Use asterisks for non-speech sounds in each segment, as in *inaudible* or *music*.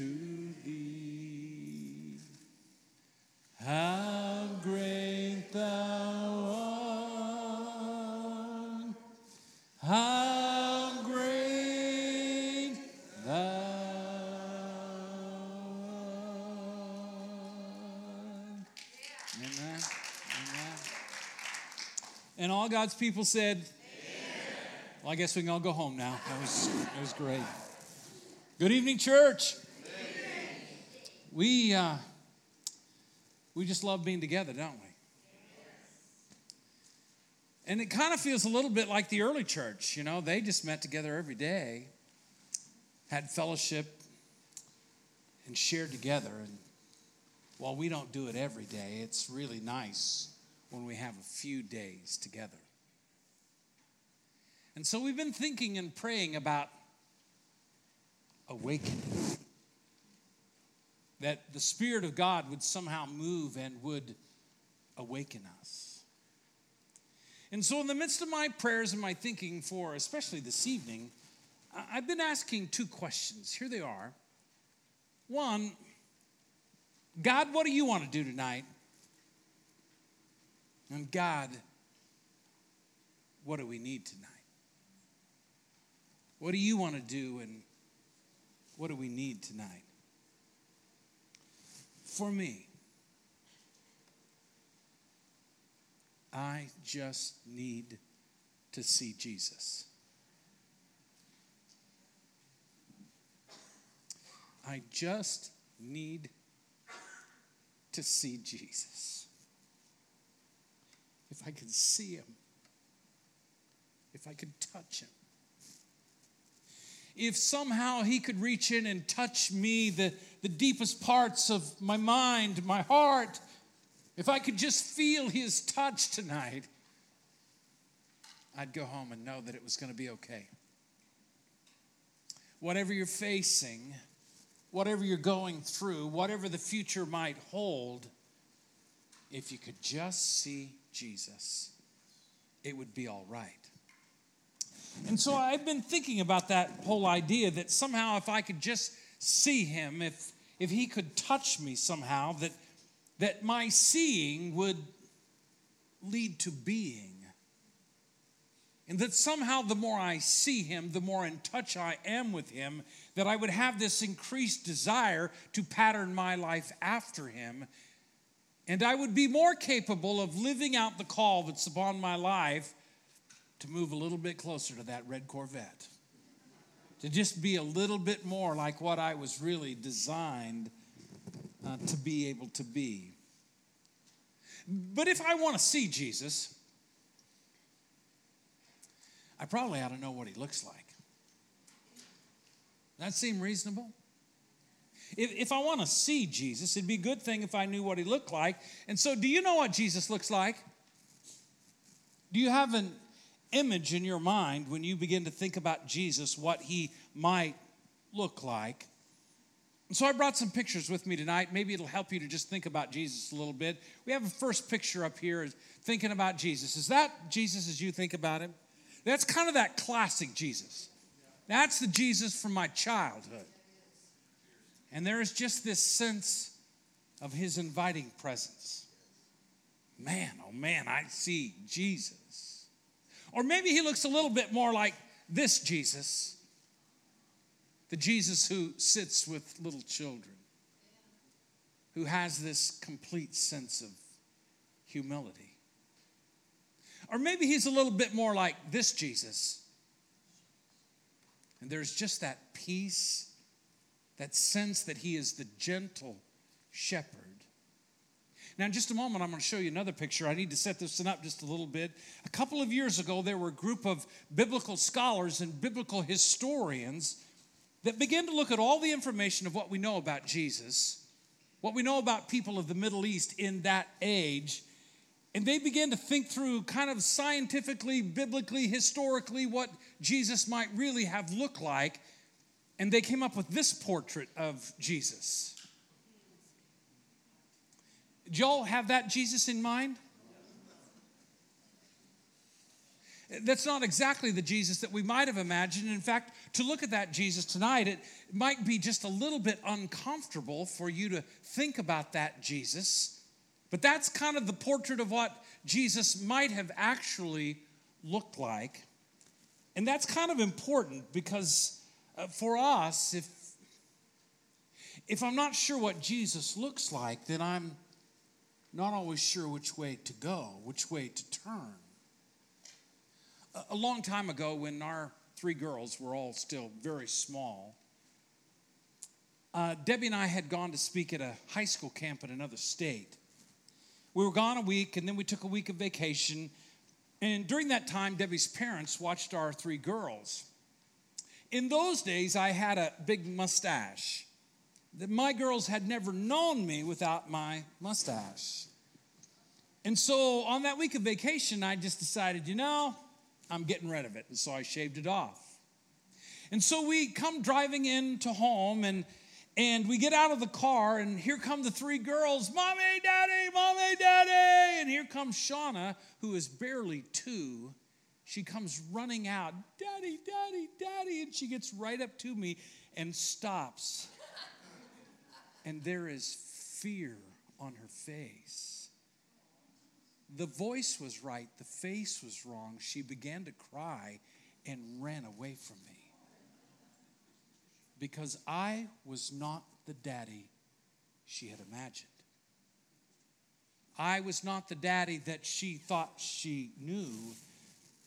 to thee. How great thou art! How great thou art! Amen. Amen. And all God's people said, well, I guess we can all go home now. That was, that was great. Good evening, church. We, uh, we just love being together, don't we? And it kind of feels a little bit like the early church. You know, they just met together every day, had fellowship, and shared together. And while we don't do it every day, it's really nice when we have a few days together. And so we've been thinking and praying about awakening. That the Spirit of God would somehow move and would awaken us. And so, in the midst of my prayers and my thinking for, especially this evening, I've been asking two questions. Here they are. One, God, what do you want to do tonight? And God, what do we need tonight? What do you want to do and what do we need tonight? For me, I just need to see Jesus. I just need to see Jesus. If I could see him, if I could touch him, if somehow he could reach in and touch me, the, the deepest parts of my mind, my heart, if I could just feel his touch tonight, I'd go home and know that it was going to be okay. Whatever you're facing, whatever you're going through, whatever the future might hold, if you could just see Jesus, it would be all right. And so I've been thinking about that whole idea that somehow if I could just see him, if if he could touch me somehow, that that my seeing would lead to being. And that somehow the more I see him, the more in touch I am with him, that I would have this increased desire to pattern my life after him. And I would be more capable of living out the call that's upon my life to move a little bit closer to that red Corvette. To just be a little bit more like what I was really designed uh, to be able to be. But if I want to see Jesus, I probably ought to know what he looks like. That seem reasonable? If, if I want to see Jesus, it'd be a good thing if I knew what he looked like. And so, do you know what Jesus looks like? Do you have an image in your mind when you begin to think about Jesus, what he might look like? And so I brought some pictures with me tonight. Maybe it'll help you to just think about Jesus a little bit. We have a first picture up here thinking about Jesus. Is that Jesus as you think about him? That's kind of that classic Jesus. That's the Jesus from my childhood. And there is just this sense of his inviting presence. Man, oh man, I see Jesus. Or maybe he looks a little bit more like this Jesus, the Jesus who sits with little children, who has this complete sense of humility. Or maybe he's a little bit more like this Jesus. And there's just that peace, that sense that he is the gentle shepherd. Now, in just a moment, I'm going to show you another picture. I need to set this one up just a little bit. A couple of years ago, there were a group of biblical scholars and biblical historians that began to look at all the information of what we know about Jesus, what we know about people of the Middle East in that age, and they began to think through kind of scientifically, biblically, historically what Jesus might really have looked like. And they came up with this portrait of Jesus. Y'all have that Jesus in mind? That's not exactly the Jesus that we might have imagined. In fact, to look at that Jesus tonight, it might be just a little bit uncomfortable for you to think about that Jesus. But that's kind of the portrait of what Jesus might have actually looked like. And that's kind of important because uh, for us, if, if I'm not sure what Jesus looks like, then I'm not always sure which way to go, which way to turn. A long time ago, when our three girls were all still very small, uh, Debbie and I had gone to speak at a high school camp in another state. We were gone a week, and then we took a week of vacation. And during that time, Debbie's parents watched our three girls. In those days, I had a big mustache. That my girls had never known me without my mustache. And so on that week of vacation, I just decided, you know, I'm getting rid of it. And so I shaved it off. And so we come driving in to home and and we get out of the car and here come the three girls, Mommy, Daddy, Mommy, Daddy. And here comes Shauna, who is barely two. She comes running out, Daddy, Daddy, Daddy. And she gets right up to me and stops. And there is fear on her face. The voice was right, the face was wrong. She began to cry and ran away from me because I was not the daddy she had imagined. I was not the daddy that she thought she knew.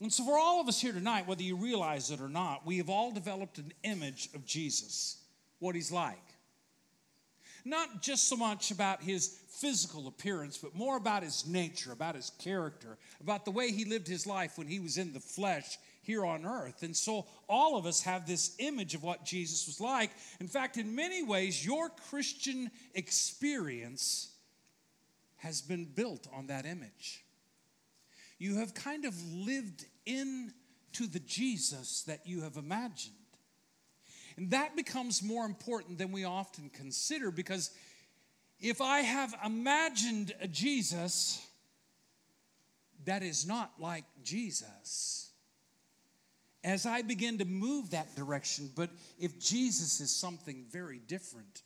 And so, for all of us here tonight, whether you realize it or not, we have all developed an image of Jesus, what he's like. Not just so much about his physical appearance, but more about his nature, about his character, about the way he lived his life when he was in the flesh here on earth. And so all of us have this image of what Jesus was like. In fact, in many ways, your Christian experience has been built on that image. You have kind of lived into the Jesus that you have imagined. And that becomes more important than we often consider because if I have imagined a Jesus that is not like Jesus, as I begin to move that direction, but if Jesus is something very different,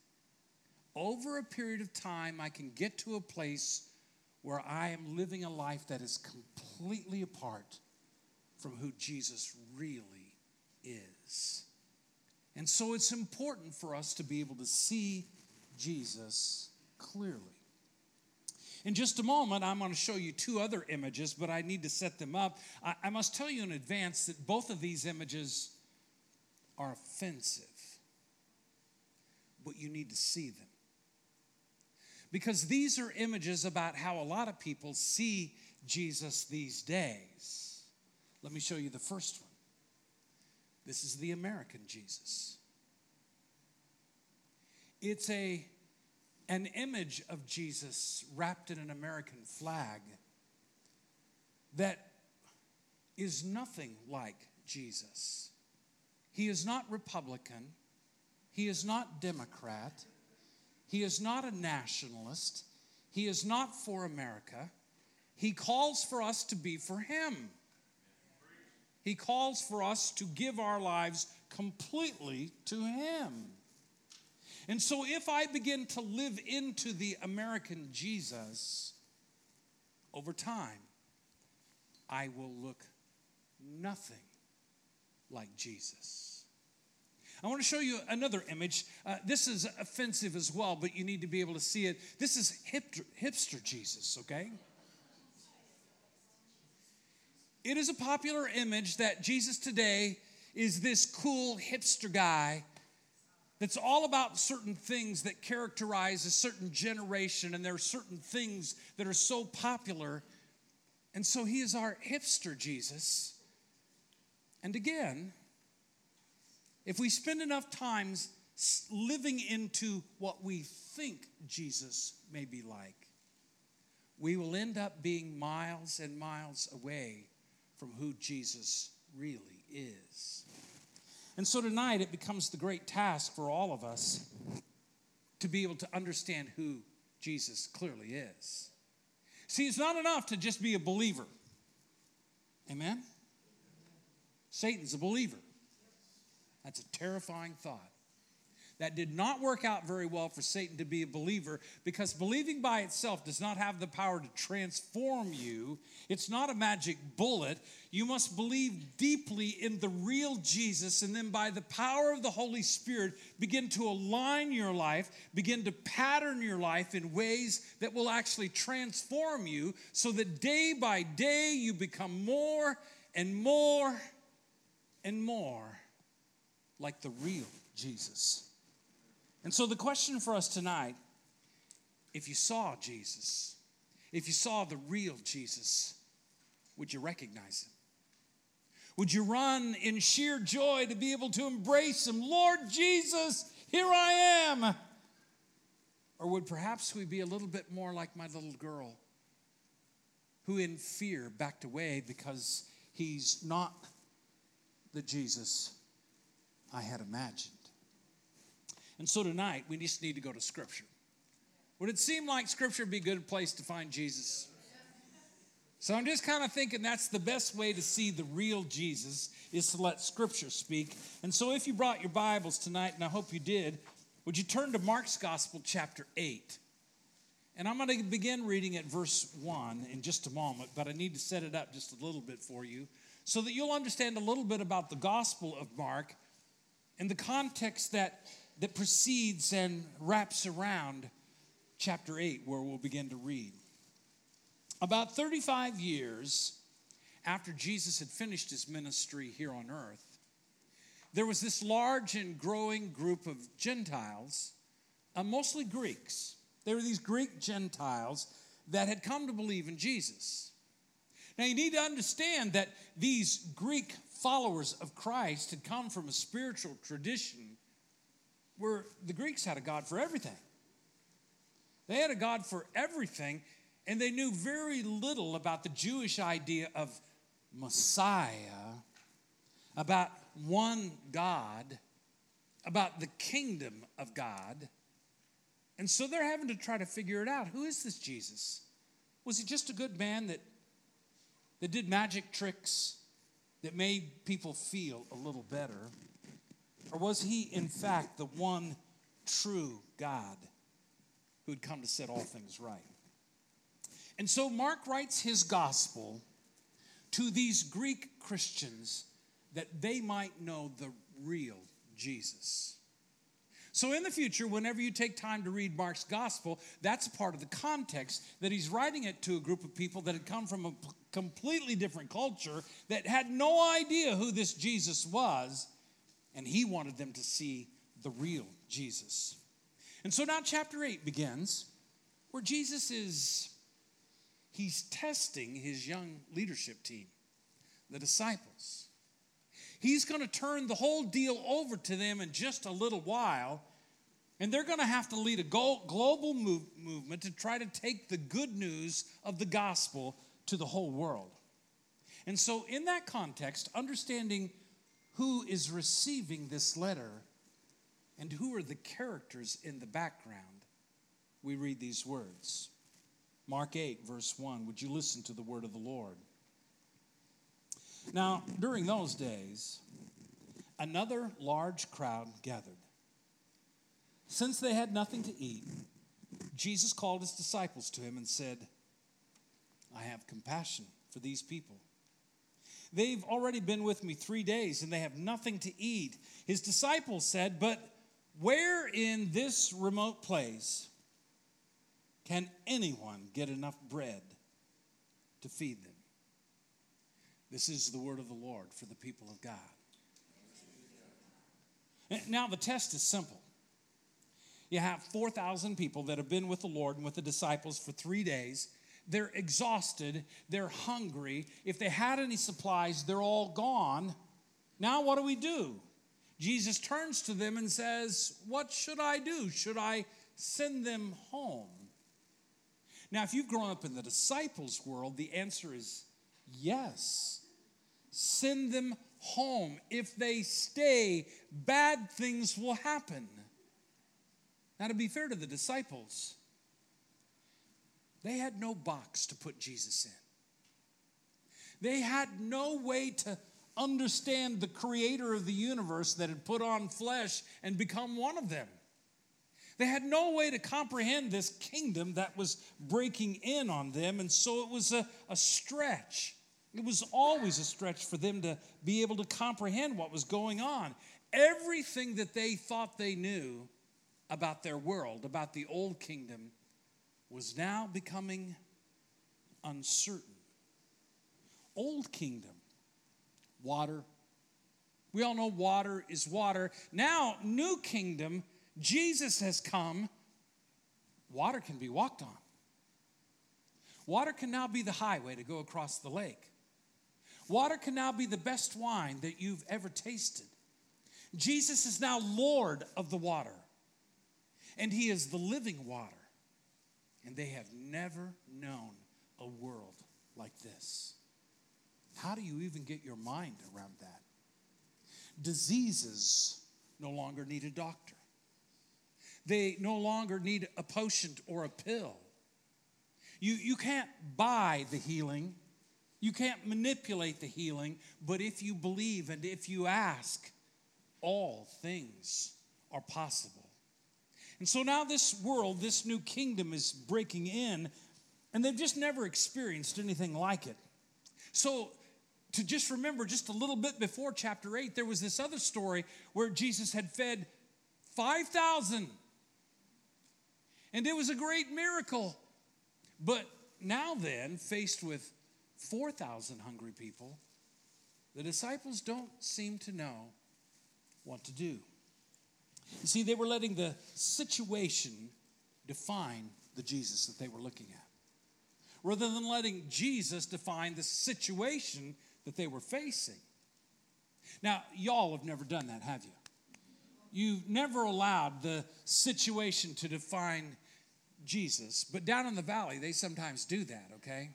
over a period of time, I can get to a place where I am living a life that is completely apart from who Jesus really is. And so it's important for us to be able to see Jesus clearly. In just a moment, I'm going to show you two other images, but I need to set them up. I, I must tell you in advance that both of these images are offensive, but you need to see them. Because these are images about how a lot of people see Jesus these days. Let me show you the first one. This is the American Jesus. It's a, an image of Jesus wrapped in an American flag that is nothing like Jesus. He is not Republican. He is not Democrat. He is not a nationalist. He is not for America. He calls for us to be for Him. He calls for us to give our lives completely to Him. And so, if I begin to live into the American Jesus over time, I will look nothing like Jesus. I want to show you another image. Uh, this is offensive as well, but you need to be able to see it. This is hipster, hipster Jesus, okay? It is a popular image that Jesus today is this cool hipster guy that's all about certain things that characterize a certain generation, and there are certain things that are so popular. And so he is our hipster Jesus. And again, if we spend enough time living into what we think Jesus may be like, we will end up being miles and miles away from who Jesus really is. And so tonight it becomes the great task for all of us to be able to understand who Jesus clearly is. See, it's not enough to just be a believer. Amen? Satan's a believer. That's a terrifying thought. That did not work out very well for Satan to be a believer because believing by itself does not have the power to transform you. It's not a magic bullet. You must believe deeply in the real Jesus and then, by the power of the Holy Spirit, begin to align your life, begin to pattern your life in ways that will actually transform you so that day by day you become more and more and more like the real Jesus. And so, the question for us tonight if you saw Jesus, if you saw the real Jesus, would you recognize him? Would you run in sheer joy to be able to embrace him? Lord Jesus, here I am. Or would perhaps we be a little bit more like my little girl who, in fear, backed away because he's not the Jesus I had imagined? And so tonight, we just need to go to Scripture. Would it seem like Scripture would be a good place to find Jesus? So I'm just kind of thinking that's the best way to see the real Jesus is to let Scripture speak. And so if you brought your Bibles tonight, and I hope you did, would you turn to Mark's Gospel, chapter 8? And I'm going to begin reading at verse 1 in just a moment, but I need to set it up just a little bit for you so that you'll understand a little bit about the Gospel of Mark and the context that that precedes and wraps around chapter 8, where we'll begin to read. About 35 years after Jesus had finished his ministry here on earth, there was this large and growing group of Gentiles, uh, mostly Greeks. They were these Greek Gentiles that had come to believe in Jesus. Now, you need to understand that these Greek followers of Christ had come from a spiritual tradition where the Greeks had a God for everything. They had a God for everything, and they knew very little about the Jewish idea of Messiah, about one God, about the kingdom of God. And so they're having to try to figure it out. Who is this Jesus? Was he just a good man that, that did magic tricks that made people feel a little better? Or was he, in fact, the one true God who had come to set all things right? And so Mark writes his gospel to these Greek Christians that they might know the real Jesus. So, in the future, whenever you take time to read Mark's gospel, that's part of the context that he's writing it to a group of people that had come from a completely different culture that had no idea who this Jesus was and he wanted them to see the real Jesus. And so now chapter 8 begins where Jesus is he's testing his young leadership team, the disciples. He's going to turn the whole deal over to them in just a little while, and they're going to have to lead a global move, movement to try to take the good news of the gospel to the whole world. And so, in that context, understanding who is receiving this letter and who are the characters in the background, we read these words. Mark 8, verse 1. Would you listen to the word of the Lord? Now, during those days, another large crowd gathered. Since they had nothing to eat, Jesus called his disciples to him and said, I have compassion for these people They've already been with me three days and they have nothing to eat. His disciples said, But where in this remote place can anyone get enough bread to feed them? This is the word of the Lord for the people of God. Now, the test is simple. You have 4,000 people that have been with the Lord and with the disciples for three days they're exhausted, they're hungry. If they had any supplies, they're all gone. Now, what do we do? Jesus turns to them and says, What should I do? Should I send them home? Now, if you've grown up in the disciples' world, the answer is yes. Send them home. If they stay, bad things will happen. Now, to be fair to the disciples, they had no box to put Jesus in. They had no way to understand the creator of the universe that had put on flesh and become one of them. They had no way to comprehend this kingdom that was breaking in on them, and so it was a, a stretch. It was always a stretch for them to be able to comprehend what was going on. Everything that they thought they knew about their world, about the old kingdom, was now becoming uncertain. Old kingdom, water. We all know water is water. Now, new kingdom, Jesus has come. Water can be walked on. Water can now be the highway to go across the lake. Water can now be the best wine that you've ever tasted. Jesus is now Lord of the water, and He is the living water. And they have never known a world like this. How do you even get your mind around that? Diseases no longer need a doctor. They no longer need a potion or a pill. You, you can't buy the healing, you can't manipulate the healing, but if you believe and if you ask, all things are possible. And so now this world, this new kingdom is breaking in, and they've just never experienced anything like it. So, to just remember, just a little bit before chapter 8, there was this other story where Jesus had fed 5,000. And it was a great miracle. But now, then, faced with 4,000 hungry people, the disciples don't seem to know what to do. You see, they were letting the situation define the Jesus that they were looking at, rather than letting Jesus define the situation that they were facing. Now, y'all have never done that, have you? You've never allowed the situation to define Jesus, but down in the valley, they sometimes do that, okay?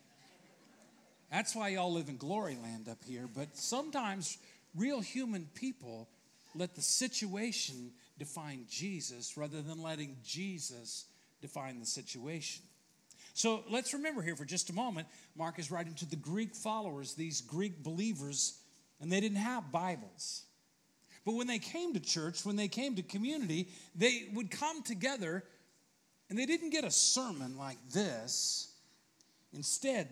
That's why y'all live in glory land up here, but sometimes real human people let the situation define Jesus rather than letting Jesus define the situation. So let's remember here for just a moment Mark is writing to the Greek followers, these Greek believers, and they didn't have Bibles. But when they came to church, when they came to community, they would come together and they didn't get a sermon like this. Instead,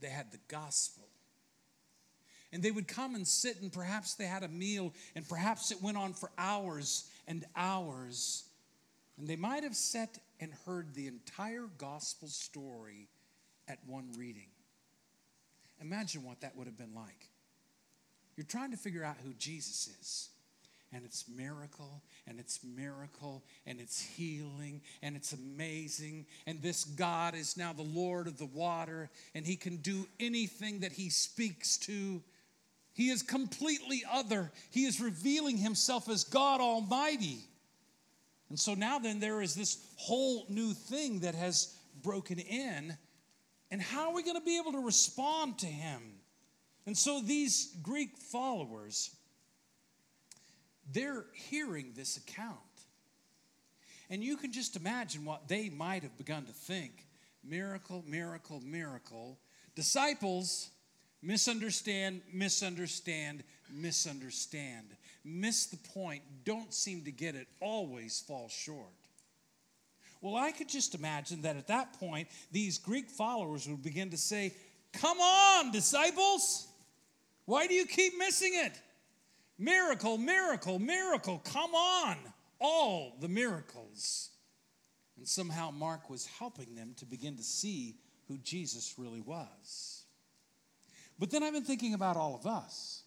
they had the gospel. And they would come and sit, and perhaps they had a meal, and perhaps it went on for hours and hours. And they might have sat and heard the entire gospel story at one reading. Imagine what that would have been like. You're trying to figure out who Jesus is. And it's miracle, and it's miracle, and it's healing, and it's amazing. And this God is now the Lord of the water, and He can do anything that He speaks to. He is completely other. He is revealing himself as God Almighty. And so now then, there is this whole new thing that has broken in. And how are we going to be able to respond to him? And so these Greek followers, they're hearing this account. And you can just imagine what they might have begun to think miracle, miracle, miracle. Disciples, misunderstand, misunderstand, misunderstand, miss the point, don't seem to get it, always fall short. Well, I could just imagine that at that point, these Greek followers would begin to say, Come on, disciples, why do you keep missing it? Miracle, miracle, miracle, come on, all the miracles. And somehow Mark was helping them to begin to see who Jesus really was. But then I've been thinking about all of us.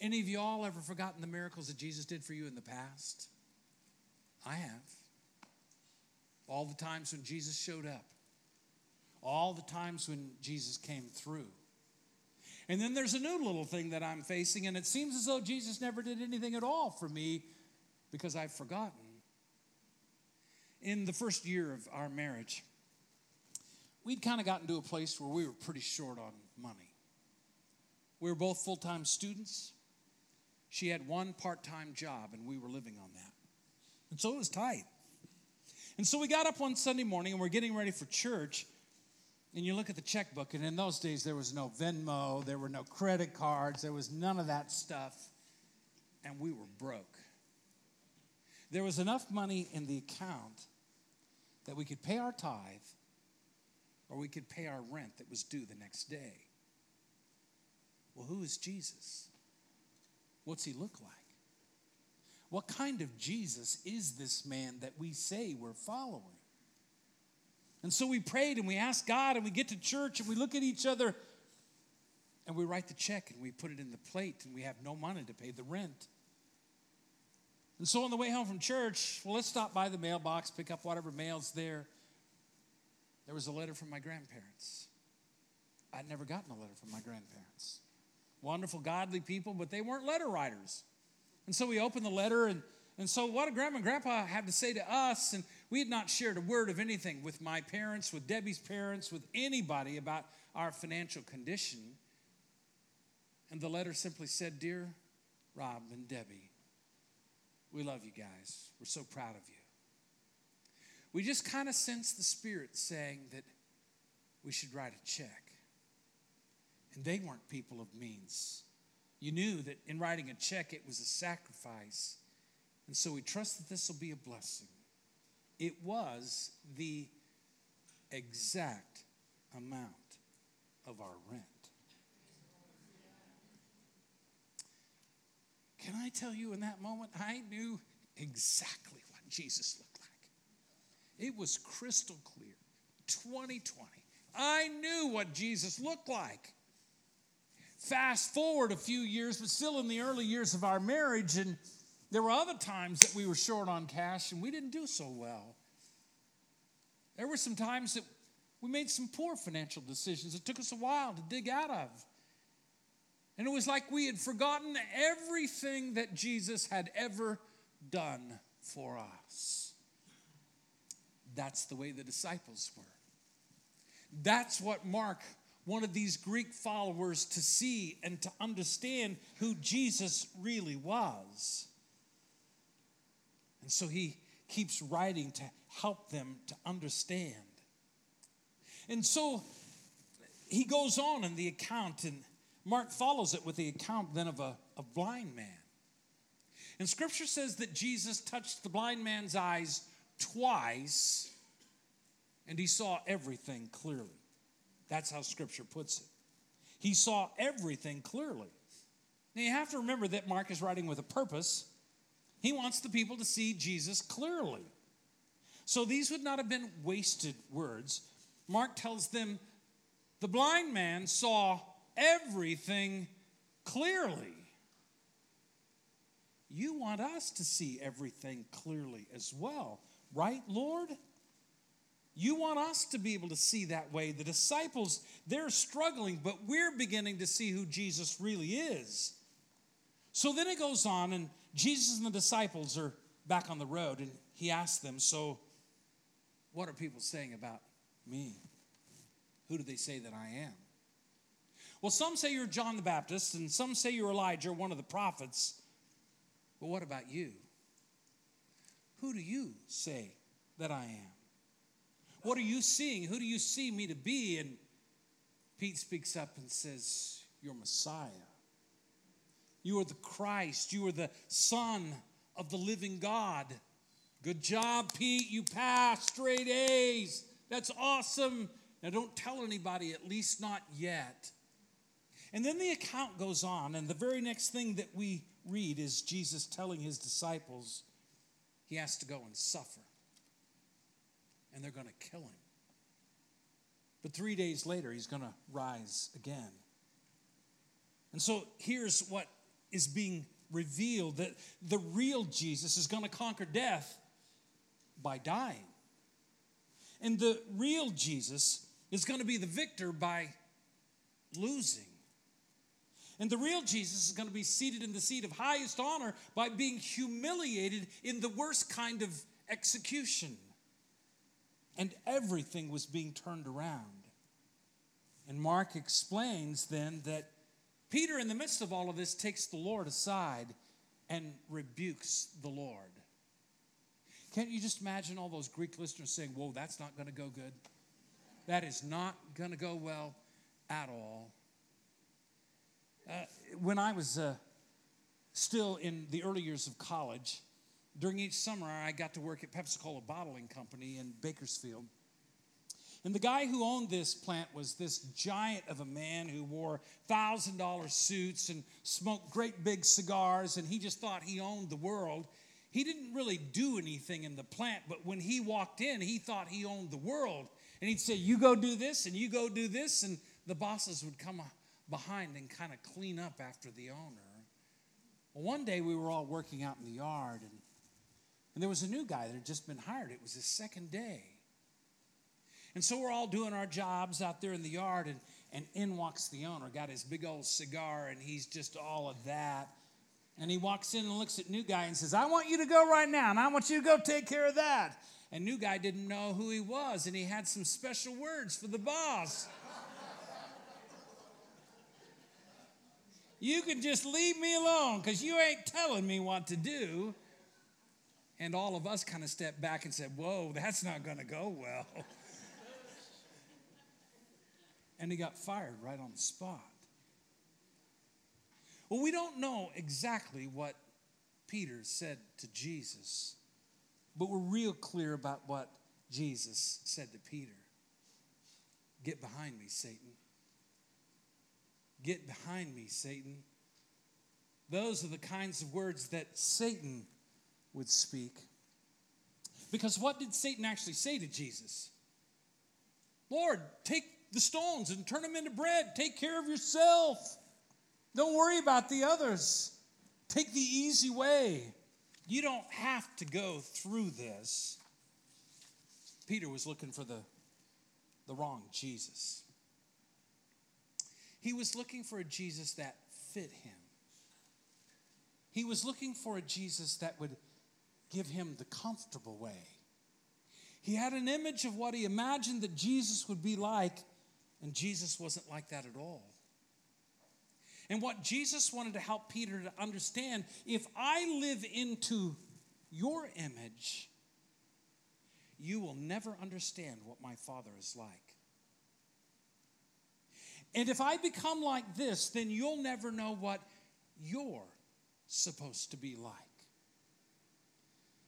Any of y'all ever forgotten the miracles that Jesus did for you in the past? I have. All the times when Jesus showed up, all the times when Jesus came through. And then there's a new little thing that I'm facing, and it seems as though Jesus never did anything at all for me because I've forgotten. In the first year of our marriage, we'd kind of gotten to a place where we were pretty short on money. We were both full time students. She had one part time job, and we were living on that. And so it was tight. And so we got up one Sunday morning and we're getting ready for church. And you look at the checkbook, and in those days there was no Venmo, there were no credit cards, there was none of that stuff. And we were broke. There was enough money in the account that we could pay our tithe or we could pay our rent that was due the next day. Well, who is Jesus? What's he look like? What kind of Jesus is this man that we say we're following? And so we prayed and we asked God and we get to church and we look at each other and we write the check and we put it in the plate and we have no money to pay the rent. And so on the way home from church, well, let's stop by the mailbox, pick up whatever mail's there. There was a letter from my grandparents. I'd never gotten a letter from my grandparents. Wonderful, godly people, but they weren't letter writers. And so we opened the letter, and, and so what did grandma and grandpa have to say to us? And we had not shared a word of anything with my parents, with Debbie's parents, with anybody about our financial condition. And the letter simply said, Dear Rob and Debbie, we love you guys. We're so proud of you. We just kind of sensed the Spirit saying that we should write a check. And they weren't people of means. You knew that in writing a check, it was a sacrifice. And so we trust that this will be a blessing. It was the exact amount of our rent. Can I tell you in that moment, I knew exactly what Jesus looked like. It was crystal clear. 2020. I knew what Jesus looked like. Fast forward a few years, but still in the early years of our marriage, and there were other times that we were short on cash and we didn't do so well. There were some times that we made some poor financial decisions. It took us a while to dig out of. And it was like we had forgotten everything that Jesus had ever done for us. That's the way the disciples were. That's what Mark wanted these Greek followers to see and to understand who Jesus really was. And so he keeps writing to help them to understand. And so he goes on in the account, and Mark follows it with the account then of a, a blind man. And scripture says that Jesus touched the blind man's eyes twice, and he saw everything clearly. That's how scripture puts it. He saw everything clearly. Now you have to remember that Mark is writing with a purpose. He wants the people to see Jesus clearly. So these would not have been wasted words. Mark tells them the blind man saw everything clearly. You want us to see everything clearly as well, right, Lord? You want us to be able to see that way. The disciples, they're struggling, but we're beginning to see who Jesus really is. So then it goes on, and Jesus and the disciples are back on the road, and he asks them, So, what are people saying about me? Who do they say that I am? Well, some say you're John the Baptist, and some say you're Elijah, one of the prophets. But what about you? Who do you say that I am? What are you seeing? Who do you see me to be? And Pete speaks up and says, You're Messiah. You are the Christ. You are the Son of the living God. Good job, Pete. You passed straight A's. That's awesome. Now, don't tell anybody, at least not yet. And then the account goes on, and the very next thing that we read is Jesus telling his disciples he has to go and suffer, and they're going to kill him. But three days later, he's going to rise again. And so here's what is being revealed that the real Jesus is going to conquer death by dying. And the real Jesus is going to be the victor by losing. And the real Jesus is going to be seated in the seat of highest honor by being humiliated in the worst kind of execution. And everything was being turned around. And Mark explains then that Peter, in the midst of all of this, takes the Lord aside and rebukes the Lord. Can't you just imagine all those Greek listeners saying, Whoa, that's not going to go good? That is not going to go well at all. Uh, when I was uh, still in the early years of college, during each summer, I got to work at Pepsi Cola Bottling Company in Bakersfield. And the guy who owned this plant was this giant of a man who wore $1,000 suits and smoked great big cigars, and he just thought he owned the world. He didn't really do anything in the plant, but when he walked in, he thought he owned the world. And he'd say, You go do this, and you go do this, and the bosses would come behind and kind of clean up after the owner. Well, one day we were all working out in the yard, and, and there was a new guy that had just been hired. It was his second day. And so we're all doing our jobs out there in the yard, and, and in walks the owner, got his big old cigar, and he's just all of that. And he walks in and looks at new guy and says, I want you to go right now, and I want you to go take care of that. And new guy didn't know who he was, and he had some special words for the boss. You can just leave me alone because you ain't telling me what to do. And all of us kind of stepped back and said, Whoa, that's not going to go well. *laughs* and he got fired right on the spot. Well, we don't know exactly what Peter said to Jesus, but we're real clear about what Jesus said to Peter Get behind me, Satan. Get behind me, Satan. Those are the kinds of words that Satan would speak. Because what did Satan actually say to Jesus? Lord, take the stones and turn them into bread. Take care of yourself. Don't worry about the others. Take the easy way. You don't have to go through this. Peter was looking for the, the wrong Jesus. He was looking for a Jesus that fit him. He was looking for a Jesus that would give him the comfortable way. He had an image of what he imagined that Jesus would be like, and Jesus wasn't like that at all. And what Jesus wanted to help Peter to understand if I live into your image, you will never understand what my Father is like. And if I become like this, then you'll never know what you're supposed to be like.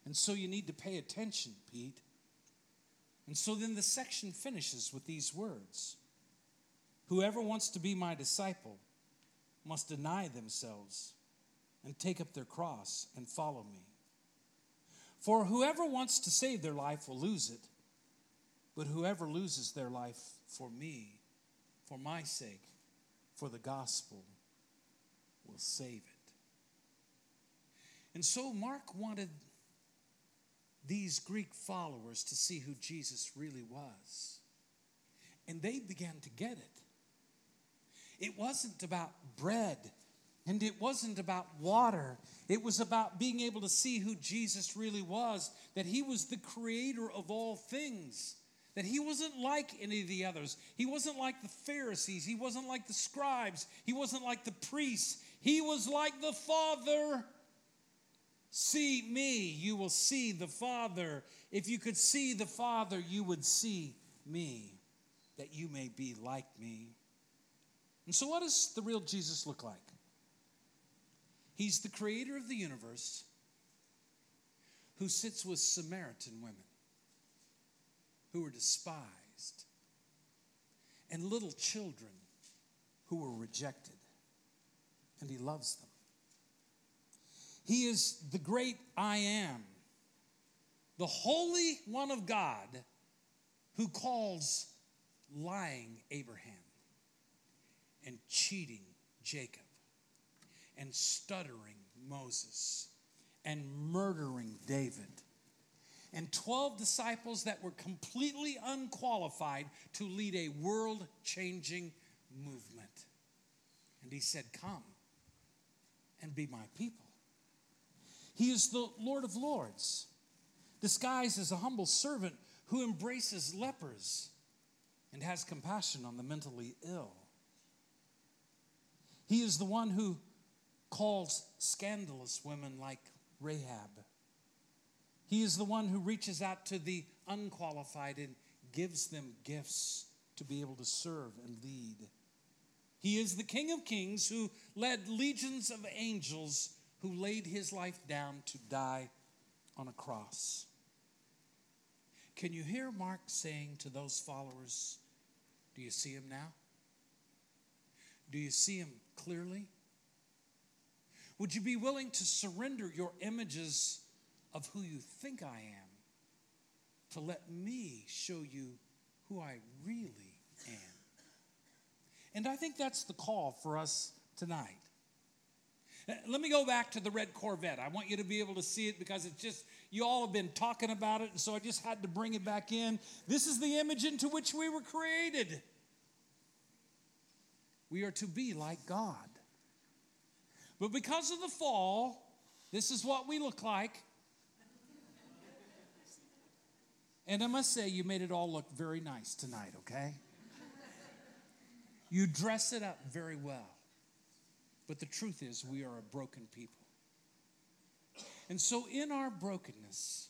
And so you need to pay attention, Pete. And so then the section finishes with these words Whoever wants to be my disciple must deny themselves and take up their cross and follow me. For whoever wants to save their life will lose it, but whoever loses their life for me for my sake, for the gospel, will save it. And so Mark wanted these Greek followers to see who Jesus really was. And they began to get it. It wasn't about bread and it wasn't about water. It was about being able to see who Jesus really was, that he was the creator of all things that he wasn't like any of the others. He wasn't like the Pharisees. He wasn't like the scribes. He wasn't like the priests. He was like the Father. See me, you will see the Father. If you could see the Father, you would see me, that you may be like me. And so, what does the real Jesus look like? He's the creator of the universe who sits with Samaritan women who were despised, and little children who were rejected. And He loves them. He is the great I am, the Holy One of God who calls lying Abraham and cheating Jacob and stuttering Moses and murdering David and 12 disciples that were completely unqualified to lead a world changing movement. And he said, Come and be my people. He is the Lord of Lords, disguised as a humble servant who embraces lepers and has compassion on the mentally ill. He is the one who calls scandalous women like Rahab. He is the one who reaches out to the unqualified and gives them gifts to be able to serve and lead. He is the King of Kings who led legions of angels who laid his life down to die on a cross. Can you hear Mark saying to those followers, Do you see him now? Do you see him clearly? Would you be willing to surrender your images of who you think I am to let me show you who I really am? And I think that's the call for us tonight. Uh, let me go back to the red Corvette. I want you to be able to see it because it's just, you all have been talking about it, and so I just had to bring it back in. This is the image into which we were created. We are to be like God. But because of the fall, this is what we look like. And I must say, you made it all look very nice tonight, okay? You dress it up very well. But the truth is, we are a broken people. And so, in our brokenness,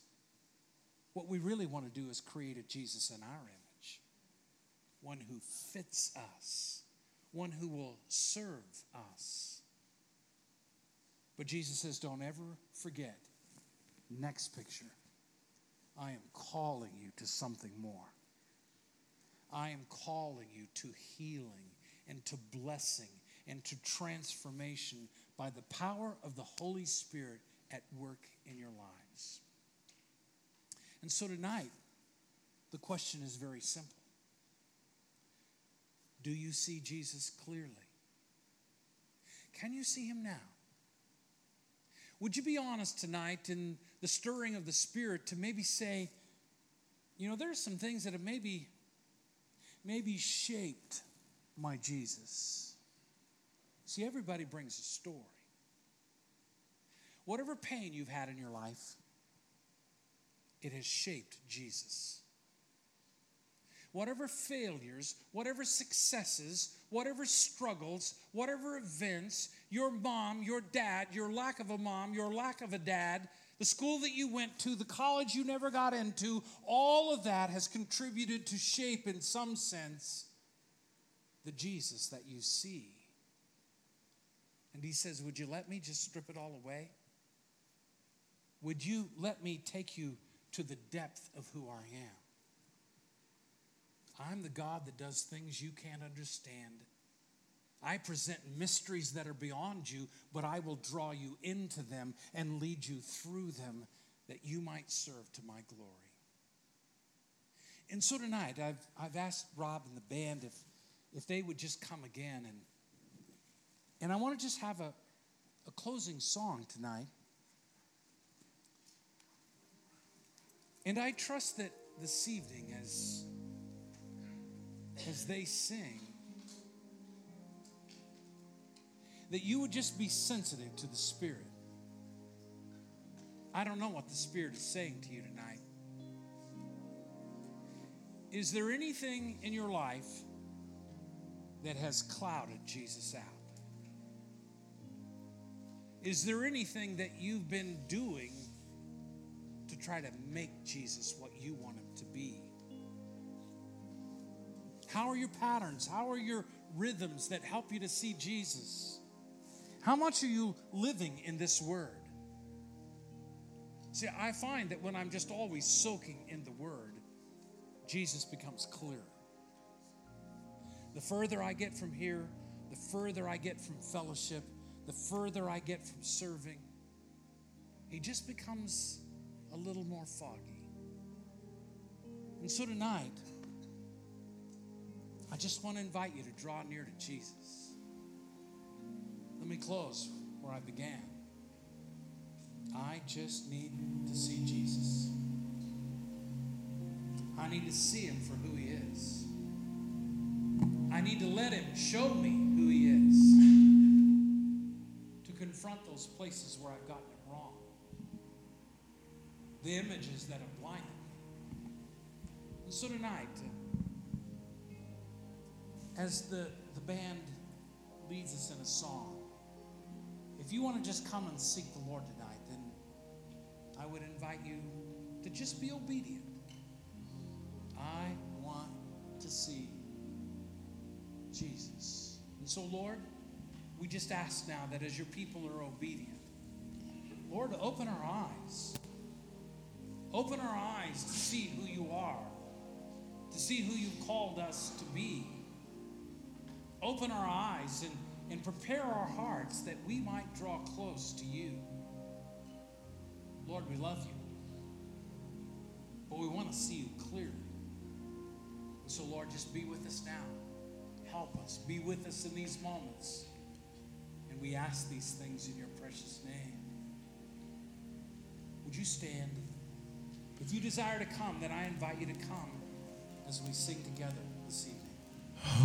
what we really want to do is create a Jesus in our image, one who fits us, one who will serve us. But Jesus says, don't ever forget. Next picture. I am calling you to something more. I am calling you to healing and to blessing and to transformation by the power of the Holy Spirit at work in your lives. And so tonight, the question is very simple Do you see Jesus clearly? Can you see him now? Would you be honest tonight in the stirring of the Spirit to maybe say, you know, there's some things that have maybe, maybe shaped my Jesus. See, everybody brings a story. Whatever pain you've had in your life, it has shaped Jesus. Whatever failures, whatever successes, whatever struggles, whatever events, your mom, your dad, your lack of a mom, your lack of a dad, the school that you went to, the college you never got into, all of that has contributed to shape, in some sense, the Jesus that you see. And he says, Would you let me just strip it all away? Would you let me take you to the depth of who I am? I'm the God that does things you can't understand. I present mysteries that are beyond you, but I will draw you into them and lead you through them that you might serve to my glory. And so tonight, I've, I've asked Rob and the band if, if they would just come again. And, and I want to just have a, a closing song tonight. And I trust that this evening, as, as they sing, that you would just be sensitive to the Spirit. I don't know what the Spirit is saying to you tonight. Is there anything in your life that has clouded Jesus out? Is there anything that you've been doing to try to make Jesus what you want him to be? How are your patterns? How are your rhythms that help you to see Jesus? How much are you living in this word? See, I find that when I'm just always soaking in the word, Jesus becomes clearer. The further I get from here, the further I get from fellowship, the further I get from serving, he just becomes a little more foggy. And so tonight, I just want to invite you to draw near to Jesus. Let me close where I began. I just need to see Jesus. I need to see him for who he is. I need to let him show me who he is. Confront those places where I've gotten it wrong, the images that have blinded me. And so tonight, uh, as the, the band leads us in a song, if you want to just come and seek the Lord tonight, then I would invite you to just be obedient. I want to see Jesus. And so, Lord, we just ask now that as your people are obedient, Lord, open our eyes. Open our eyes to see who you are, to see who you've called us to be. Open our eyes and, and prepare our hearts that we might draw close to you. Lord, we love you, but we want to see you clearly. So, Lord, just be with us now. Help us. Be with us in these moments. And we ask these things in your precious name. Would you stand? If you desire to come, then I invite you to come as we sing together this evening.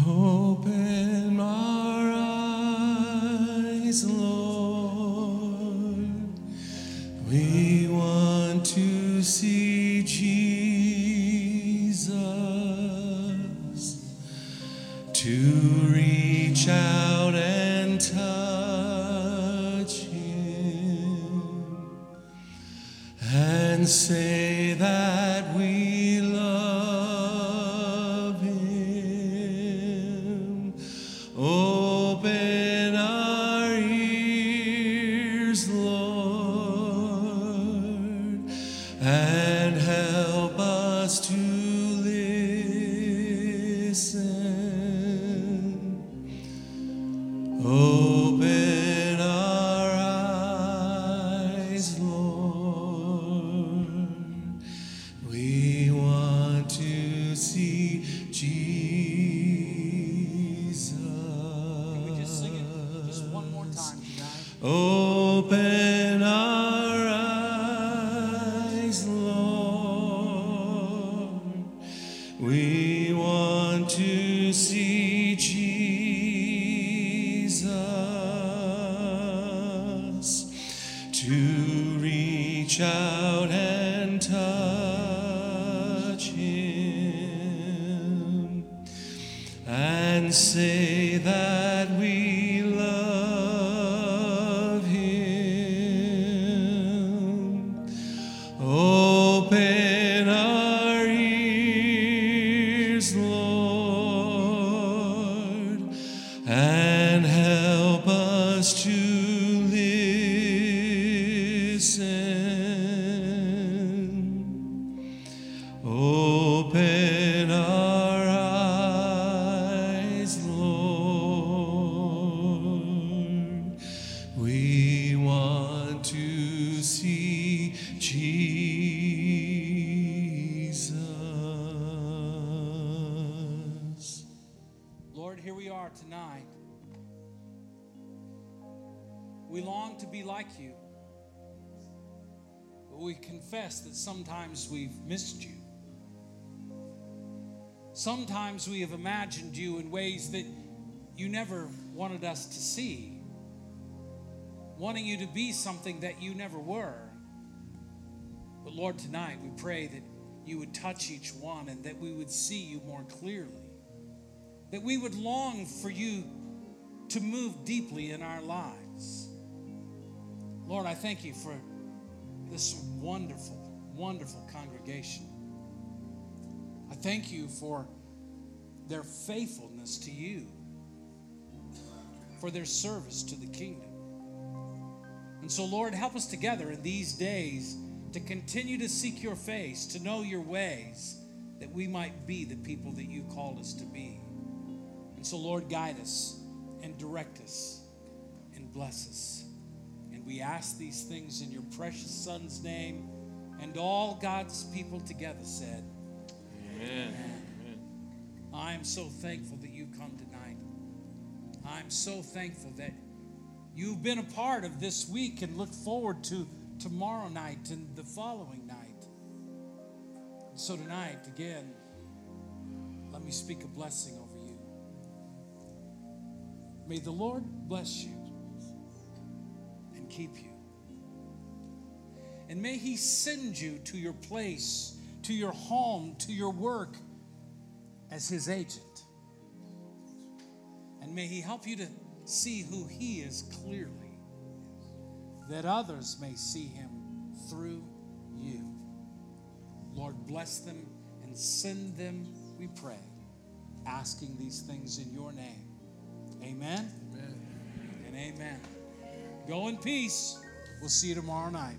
Open our Jesus. Lord, here we are tonight. We long to be like you, but we confess that sometimes we've missed you. Sometimes we have imagined you in ways that you never wanted us to see, wanting you to be something that you never were. But Lord, tonight we pray that you would touch each one and that we would see you more clearly that we would long for you to move deeply in our lives. Lord, I thank you for this wonderful, wonderful congregation. I thank you for their faithfulness to you, for their service to the kingdom. And so, Lord, help us together in these days to continue to seek your face, to know your ways, that we might be the people that you called us to be. And so, Lord, guide us and direct us and bless us. And we ask these things in your precious Son's name. And all God's people together said, Amen. I am so thankful that you come tonight. I'm so thankful that you've been a part of this week and look forward to tomorrow night and the following night. So, tonight, again, let me speak a blessing over you. May the Lord bless you and keep you. And may He send you to your place, to your home, to your work as His agent. And may He help you to see who He is clearly, that others may see Him through you. Lord, bless them and send them, we pray, asking these things in your name. Amen. Amen. And amen. Go in peace. We'll see you tomorrow night.